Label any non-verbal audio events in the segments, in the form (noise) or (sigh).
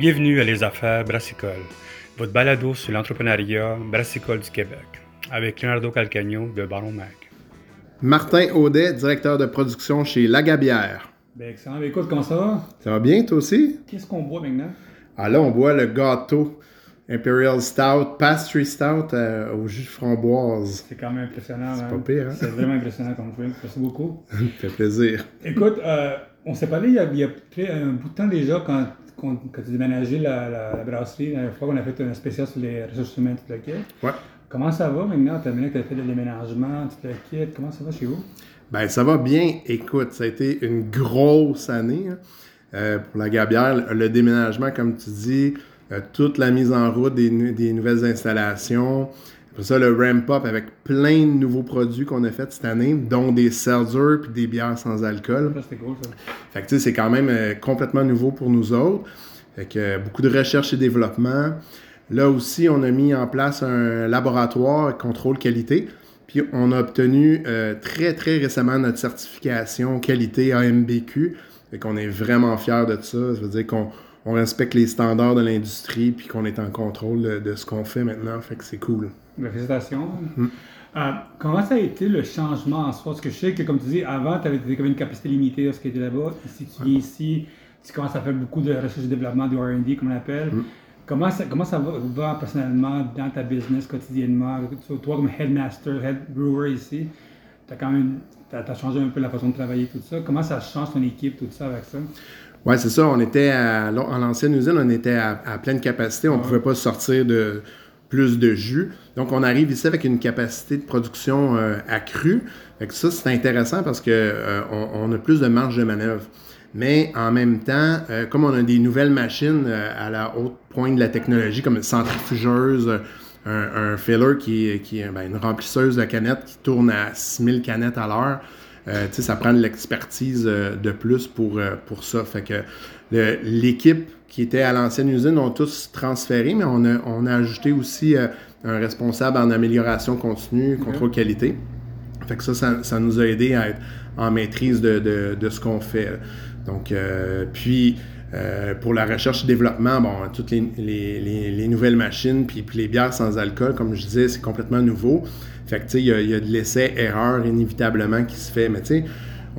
Bienvenue à Les Affaires Brassicole, votre balado sur l'entrepreneuriat brassicole du Québec, avec Leonardo Calcagno de Baron Mag. Martin Audet, directeur de production chez Lagabière. Ben, excellent. Ben, écoute, comment ça va? Ça va bien, toi aussi? Qu'est-ce qu'on boit maintenant? Ah là, on boit le gâteau Imperial Stout, Pastry Stout euh, au jus de framboise. C'est quand même impressionnant. C'est hein? pas pire, hein? C'est vraiment impressionnant comme truc. Merci beaucoup. (laughs) Ça fait plaisir. Écoute, euh, on s'est parlé il y, a, il y a un bout de temps déjà quand, quand, quand tu déménagé la, la, la brasserie, la dernière fois qu'on a fait un spécial sur les ressources humaines, tout le kit. Ouais. Comment ça va maintenant? Tu as que tu as fait le déménagement, tout le kit? Comment ça va chez vous? Ben, ça va bien. Écoute, ça a été une grosse année hein, euh, pour la Gabière. Le, le déménagement, comme tu dis, euh, toute la mise en route des nouvelles installations. Après ça, le ramp-up avec plein de nouveaux produits qu'on a fait cette année, dont des seltzers puis des bières sans alcool. Ça, cool, ça. Fait que tu sais, c'est quand même euh, complètement nouveau pour nous autres. Fait que euh, beaucoup de recherche et développement. Là aussi, on a mis en place un laboratoire contrôle qualité. Puis on a obtenu euh, très très récemment notre certification qualité AMBQ. Fait qu'on est vraiment fiers de ça. Ça veut dire qu'on on respecte les standards de l'industrie puis qu'on est en contrôle de, de ce qu'on fait maintenant. Fait que c'est cool. Félicitations. Euh, comment ça a été le changement en soi? Parce que je sais que, comme tu dis, avant, tu avais, une capacité limitée lorsque tu étais là-bas. Ici, tu viens ici, tu commences à faire beaucoup de recherche et développement, du RD, comme on l'appelle. Comment ça, comment ça va, va personnellement dans ta business quotidiennement? Toi, comme headmaster, head brewer ici, tu as quand même t'as, t'as changé un peu la façon de travailler, tout ça. Comment ça change ton équipe, tout ça, avec ça? Ouais, c'est ça. On était à, en l'ancienne usine, on était à, à pleine capacité. On ne pouvait pas sortir de plus de jus. Donc, on arrive ici avec une capacité de production euh, accrue. Fait que ça, c'est intéressant parce que euh, on, a plus de marge de manœuvre. Mais en même temps, euh, comme on a des nouvelles machines euh, à la haute pointe de la technologie, comme une centrifugeuse, un, filler qui, qui ben, une remplisseuse de canettes qui tourne à 6000 canettes à l'heure, euh, ça prend de l'expertise de plus pour, euh, pour ça. Fait que l'équipe qui était à l'ancienne usine ont tous transféré, mais on a, on a ajouté aussi euh, un responsable en amélioration continue, contrôle qualité. Fait que ça, ça, ça nous a aidé à être en maîtrise de, de- de ce qu'on fait. Donc, euh, puis, euh, pour la recherche et développement, bon, toutes les, les- les- les nouvelles machines, puis, puis les bières sans alcool, comme je disais, c'est complètement nouveau. Fait que, tu sais, il y y a de l'essai-erreur inévitablement qui se fait. Mais, tu sais,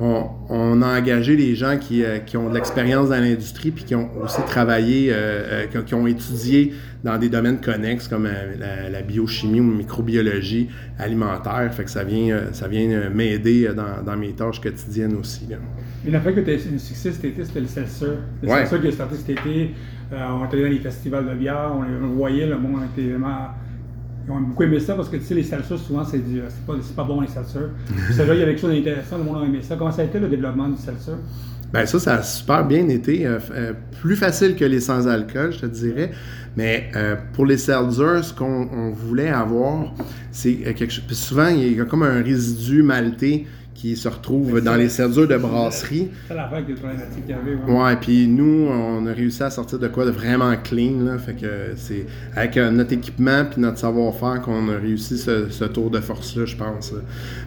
on, on a engagé des gens qui, euh, qui ont de l'expérience dans l'industrie, puis qui ont aussi travaillé, euh, euh, qui, ont étudié dans des domaines connexes comme la, la biochimie ou microbiologie alimentaire. Fait que ça vient, ça vient m'aider dans, dans mes tâches quotidiennes aussi. là. Une affaire que tu as eu succès cet été, c'était le Seltzer. Le Ouais. Seltzer qui a starté cet été. On allé dans les festivals de bière, on, on voyait, le monde était vraiment. Ils ont beaucoup aimé ça parce que tu sais, les seltzers, souvent, c'est c'est pas, c'est pas bon les seltzers. Puis celle-là, il y avait quelque chose d'intéressant, le monde a aimé ça. Comment ça a été le développement du seltzer? Ben ça, ça a super bien été. euh, euh, plus facile que les sans-alcool, je te dirais. Mais euh, pour les seltzers, ce qu'on on voulait avoir, c'est quelque chose. puis souvent, il y a comme un résidu maltais qui se retrouve dans les seltzers de brasserie. C'est l'affaire avec les problématiques qu'il y avait. ouais. Ouais, puis nous, on a réussi à sortir de quoi de vraiment clean, là. Fait que c'est avec euh, notre équipement puis notre savoir-faire qu'on a réussi ce, ce tour de force-là, je pense. là.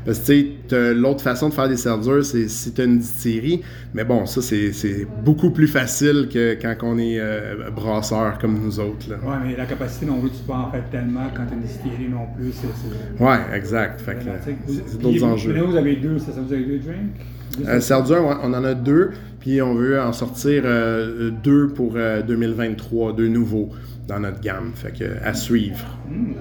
Parce que, tu sais, l'autre façon de faire des seltzers, c'est si tu as une distillerie. Mais bon, ça, c'est beaucoup plus facile que quand on est euh, brasseur comme nous autres, là. Ouais, mais la capacité non plus, tu peux en faire tellement quand tu as une distillerie non plus. C'est Ouais, exact. Fait que c'est- d'autres enjeux. Maintenant, vous avez deux, ça, vous avez deux drinks? Euh, on en a deux, puis on veut en sortir euh, deux pour euh, 2023, deux nouveaux dans notre gamme. Fait que à suivre. Hum.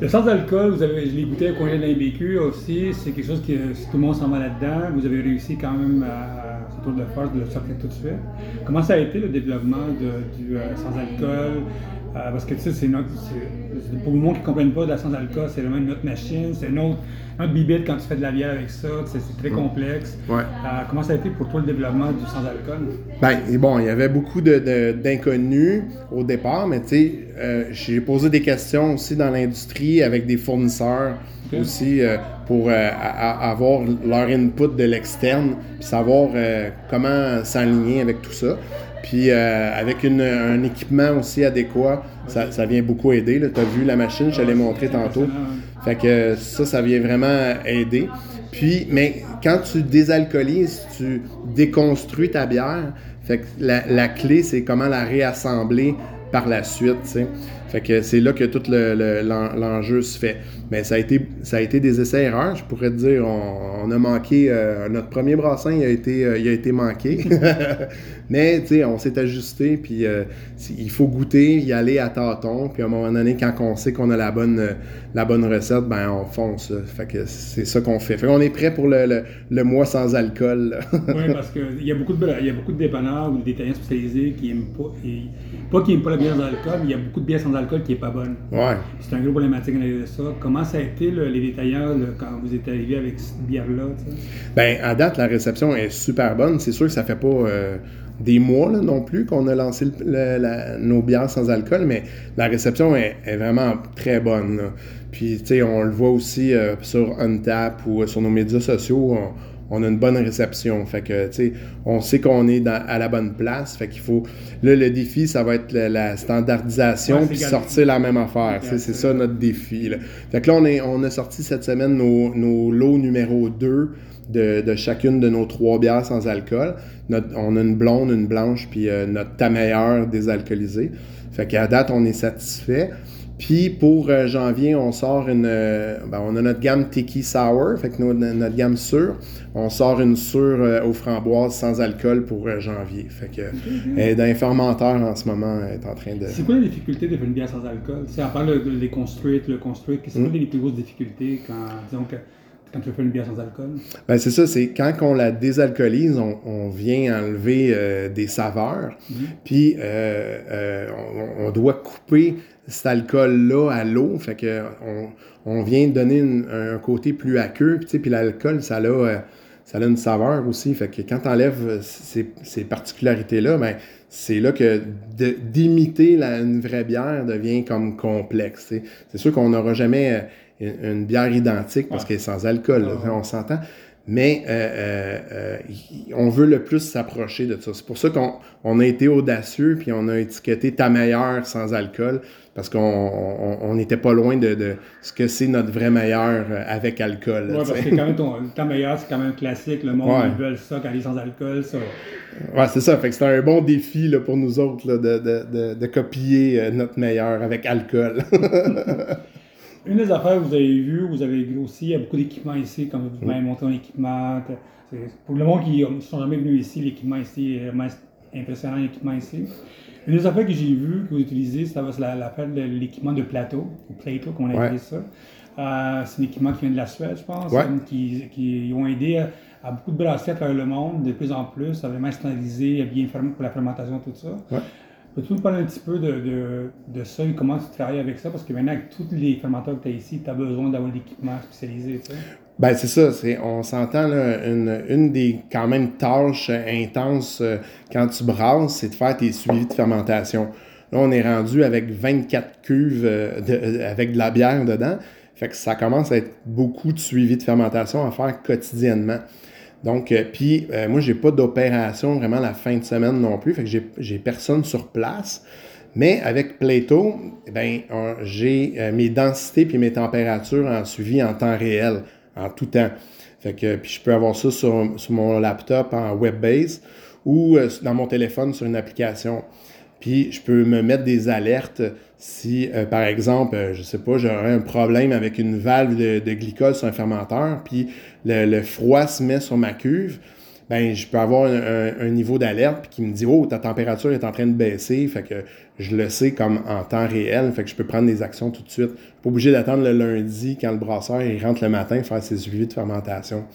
Le sans alcool, vous avez, je l'ai goûté au coin de l'IMBQ aussi, c'est quelque chose que si tout le monde s'en va là-dedans, vous avez réussi quand même à, à ce tour de force de le sortir tout de suite. Comment ça a été le développement de- du euh, sans alcool? Euh, Parce que tu sais, c'est notre, c'est- pour le monde qui ne comprenne pas de la sans alcool, c'est vraiment une autre machine, c'est une autre, une autre bibite quand tu fais de la bière avec ça, c'est c'est très complexe. Ouais. Euh, comment ça a été pour toi le développement du sans alcool Ben, et bon, il y avait beaucoup de- de- d'inconnus au départ, mais tu sais, euh, j'ai posé des questions aussi dans l'industrie avec des fournisseurs Aussi euh, pour euh, avoir leur input de l'externe, puis savoir euh, comment s'aligner avec tout ça. Puis euh, avec une- un équipement aussi adéquat, ça, ça vient beaucoup aider. Tu as vu la machine, je te l'ai montré tantôt. Fait que ça, ça vient vraiment aider. Puis, mais quand tu désalcoolises, tu déconstruis ta bière. Fait que la, la clé, c'est comment la réassembler par la suite. Fait que c'est là que tout l'enjeu le, se fait. Mais ça a été, ça a été des essais-erreurs. Je pourrais te dire, on, a manqué. Euh, notre premier brassin, il a été, euh, il a été manqué. (laughs) Mais, tu sais, on s'est ajusté. Puis, euh, il faut goûter, y aller à tâtons. Puis, à un moment donné, quand on sait qu'on a la bonne, la bonne recette, ben, on fonce. Fait que c'est ça qu'on fait. Fait qu'on est prêt pour le, le, mois sans alcool. (laughs) oui, parce qu'il y a beaucoup de, il y a beaucoup de dépanneurs ou de détaillants spécialisés qui aiment pas. Et, pas qui n'aiment pas la bière sans alcool, mais il y a beaucoup de bières sans alcool qui n'est pas bonne. Ouais. C'est un gros problématique de ça. Comment ça a été les détaillants quand vous êtes arrivé avec cette bière-là? Bien, à date, la réception est super bonne. C'est sûr que ça fait pas euh, des mois non plus qu'on a lancé nos bières sans alcool, mais la réception est, vraiment très bonne. Puis, tu sais, on le voit aussi euh, sur Untap ou sur nos médias sociaux on a une bonne réception. Fait que, tu sais, on sait qu'on est à la bonne place. Fait qu'il faut. Là, le défi, ça va être la, standardisation puis sortir la même affaire. c'est ça notre défi. Fait que là, on, est, on a sorti cette semaine nos, lots numéro 2 de, chacune de nos trois bières sans alcool. on a une blonde, une blanche, puis euh, notre ta meilleure désalcoolisée. Fait qu'à date, on est satisfait. Puis pour euh, janvier, on sort une. Euh, ben, on a notre gamme Tiki Sour, fait que notre, gamme sûre. On sort une sûre euh, aux framboises sans alcool pour janvier. Fait que est fermenteur en ce moment, est en train de. C'est quoi la difficulté de faire une bière sans alcool? C'est à part le, les construites, le construit, quest hmm? les plus grosses difficultés quand, disons que, quand tu fais une bière sans alcool? Ben c'est ça, c'est quand on la désalcoolise, on, vient enlever des saveurs, hmm. puis on, doit couper cet alcool-là à l'eau. Fait que on, vient donner un côté plus aqueux. Puis, puis l'alcool, ça a, euh, ça a une saveur aussi. Fait que quand tu enlèves ces, ces particularités-là, ben, c'est là que d'imiter une vraie bière devient comme complexe. C'est sûr qu'on n'aura jamais euh, une, bière identique parce qu'elle est sans alcool, on s'entend mais euh, euh, euh, on veut le plus s'approcher de ça. C'est pour ça qu'on a été audacieux, puis on a étiqueté ta meilleure sans alcool, parce qu'on n'était pas loin de, ce que c'est notre vrai meilleur avec alcool. Oui, parce que quand même, ton, ta meilleure, c'est quand même classique. Le monde, ils veulent ça quand ils est sans alcool. Ça. Ouais, c'est ça. Fait que c'est un bon défi là, pour nous autres là, de, de, copier notre meilleur avec alcool. (laughs) Une des affaires que vous avez vues, vous avez grossi, il y a beaucoup d'équipements ici, comme vous avez monté un équipement. Pour le monde qui ne sont jamais venus ici, l'équipement ici est impressionnant, l'équipement ici. Une des affaires que j'ai vues, que vous utilisez, c'est l'affaire de l'équipement de plateau, ou plateau, comme on appelle ça. Euh, c'est un équipement qui vient de la Suède, je pense, qui, qui ont aidé à, beaucoup de bracelets à travers le monde, de plus en plus, à vraiment standardiser, à bien fermer pour la fermentation, tout ça. Peux-tu nous parler un petit peu de, ça et comment tu travailles avec ça? Parce que maintenant, avec tous les fermenteurs que tu as ici, tu as besoin d'avoir l'équipement spécialisé. Ben, c'est ça. C'est, on s'entend, là, une, des quand même tâches intenses euh, quand tu brasses, c'est de faire tes suivis de fermentation. Là, on est rendu avec 24 cuves euh, euh, avec de la bière dedans. Fait que ça commence à être beaucoup de suivi de fermentation à faire quotidiennement. Donc, euh, puis euh, moi, j'ai pas d'opération vraiment la fin de semaine non plus, fait que j'ai personne sur place. Mais avec Plato, ben, j'ai euh, mes densités puis mes températures en suivi en temps réel, en tout temps. Fait que, puis je peux avoir ça sur, sur mon laptop en web-base ou dans mon téléphone sur une application. Puis je peux me mettre des alertes si, euh, par exemple, euh, je sais pas, j'aurais un problème avec une valve de, glycol sur un fermenteur, puis le, froid se met sur ma cuve, ben je peux avoir un, niveau d'alerte qui me dit oh ta température est en train de baisser, fait que je le sais comme en temps réel, fait que je peux prendre des actions tout de suite. Je suis pas obligé d'attendre le lundi quand le brasseur rentre le matin faire ses suivis de fermentation.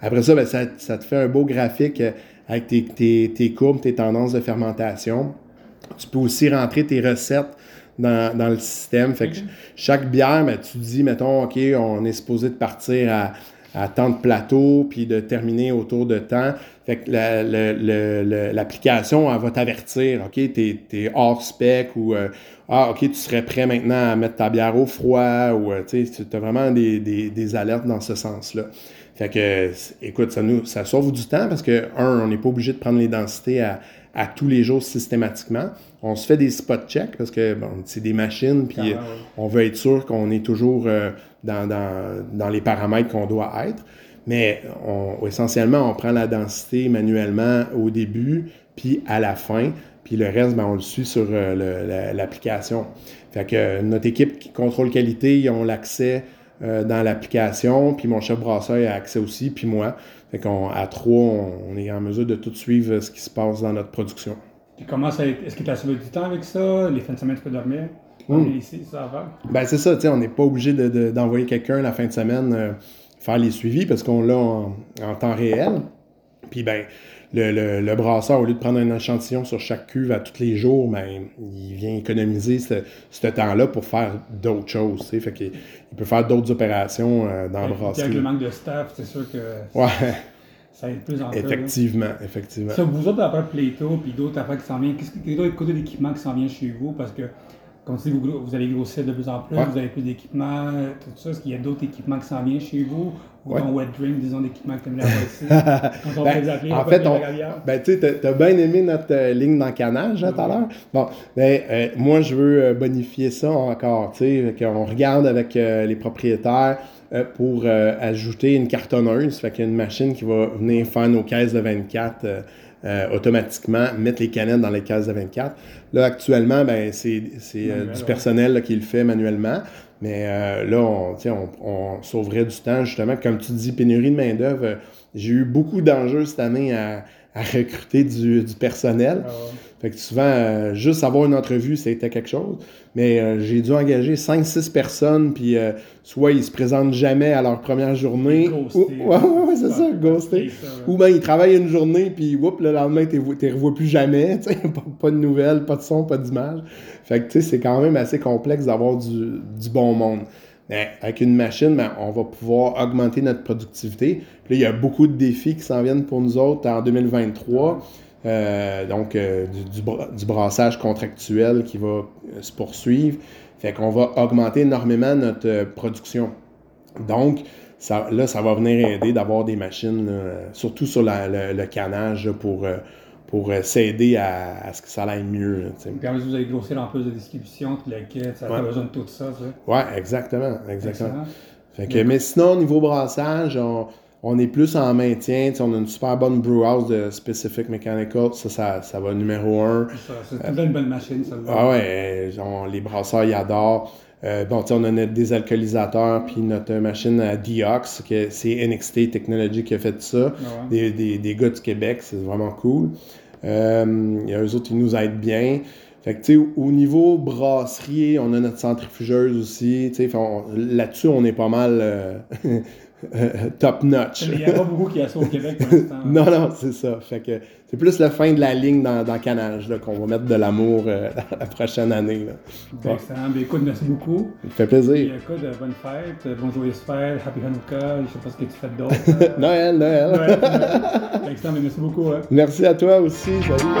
Après ça, ben, ça, te fait un beau graphique euh, avec tes courbes, tes tendances de fermentation. Tu peux aussi rentrer tes recettes dans, dans le système. Fait que mhm. chaque bière, ben, tu dis, mettons, OK, on est supposé de partir à, à tant de plateaux, puis de terminer autour de temps. Fait que l'application, elle va t'avertir, OK, t'es es hors spec ou euh, Ah, OK, tu serais prêt maintenant à mettre ta bière au froid ou euh, tu as vraiment des, des, des, alertes dans ce sens-là. Fait que, écoute, ça nous ça sauve du temps parce que, un, on n'est pas obligé de prendre les densités à, à tous les jours systématiquement. On se fait des spot checks parce que bon, c'est des machines, puis on veut être sûr qu'on est toujours euh, dans, dans, dans, les paramètres qu'on doit être. Mais on, essentiellement, on prend la densité manuellement au début, puis à la fin. Puis le reste, ben, on le suit sur euh, l'application. Fait que notre équipe qui contrôle qualité, ils ont l'accès euh, dans l'application, puis mon chef brasseur a accès aussi, puis moi. Fait qu'à trois, on, est en mesure de tout suivre ce qui se passe dans notre production. Puis comment ça Est-ce que tu as sauvé du temps avec ça? Les fins de semaine, tu peux dormir? Hum. ça va? Ben c'est ça, tu sais, on n'est pas obligé d'envoyer quelqu'un la fin de semaine euh, faire les suivis parce qu'on l'a en, temps réel. Puis ben, le, le, brasseur, au lieu de prendre un échantillon sur chaque cuve à tous les jours, ben, il vient économiser ce, temps-là pour faire d'autres choses. Fait qu'il il peut faire d'autres opérations euh, dans le brasserie. Avec le manque de staff, c'est sûr que ouais. (laughs) ça aide plus en plus. Effectivement, effectivement. Ça, vous autres, après Plato, puis d'autres affaires qui s'en viennent, qu'est-ce que d'autres côtés d'équipement qui s'en vient chez vous? Parce que comme tu dis, vous, allez grossir de plus en plus, vous avez plus d'équipements, tout ça. Est-ce qu'il y a d'autres équipements qui s'en viennent chez vous? Ou ton wet drink, disons, d'équipements (laughs) que tu on ben, appeler, en fait, on, ben, tu sais, as, bien aimé notre euh, ligne d'encanage hein, tout à l'heure? Bon, ben, euh, moi, je veux euh, bonifier ça encore. Tu sais, qu'on regarde avec les propriétaires pour ajouter une cartonneuse. Fait qu'il y a une machine qui va venir faire nos caisses de 24 euh, automatiquement mettre les canettes dans les cases de 24. Là, actuellement, ben, c'est euh, du personnel qui le fait manuellement. Mais euh, là, on, on, on, sauverait du temps, justement. Comme tu dis, pénurie de main-d'œuvre. J'ai eu beaucoup d'enjeux cette année à, à recruter du, du personnel. Ah fait que souvent, euh, juste avoir une entrevue, c'était quelque chose. Mais euh, j'ai dû engager 5-6 personnes, puis euh, soit ils se présentent jamais à leur première journée. Ou, (laughs) ouais, ouais, c'est ça, ghosté. Ou bien ils travaillent une journée, puis whoop, le lendemain, tu ne les revois plus jamais. (laughs) Pas, pas, de nouvelles, pas de son, pas d'image. Fait que tu sais, c'est quand même assez complexe d'avoir du, du, bon monde. Mais avec une machine, ben, on va pouvoir augmenter notre productivité. Puis là, il y a beaucoup de défis qui s'en viennent pour nous autres en 2023. Euh, donc, euh, du, brassage contractuel qui va euh, se poursuivre. Fait qu'on va augmenter énormément notre production. Donc, ça, là, ça va venir aider d'avoir des machines, surtout sur le, canage, pour, pour s'aider à, ce que ça aille mieux. Puis vous avez grossir en plus de distribution, la quête, ça a besoin de tout ça. Oui, exactement. exactement. Fait que, mais sinon, au niveau brassage, on, on est plus en maintien. On a une super bonne brew house de Specific Mechanical. Ça, ça, va numéro un. C'est une bonne machine, ça. Ah ouais, les brasseurs, ils adorent. Euh, bon, on a notre désalcoolisateurs, puis notre machine à Diox, que c'est NXT Technology qui a fait ça. Ah des, des, des, gars du Québec, c'est vraiment cool. Euh, y a eux autres, ils nous aident bien. Fait que, tu sais, au niveau brasserie, on a notre centrifugeuse aussi. Là-dessus, on est pas mal. Euh, (laughs) top notch. Il n'y a pas beaucoup qui a ça au Québec pour l'instant. (laughs) non, non, c'est ça. Fait que c'est plus la fin de la ligne dans, dans Canage qu'on va mettre de l'amour euh, (laughs) la prochaine année. Là. Excellent. Ben, écoute, merci beaucoup. Ça fait plaisir. Et, écoute, euh, bonne fête, euh, bonne joyeuse fête, Happy Hanukkah, je ne sais pas ce que tu fais d'autre. (laughs) Noël, Noël. Noël, Excellent, mais merci beaucoup. Hein. Merci à toi aussi. Salut.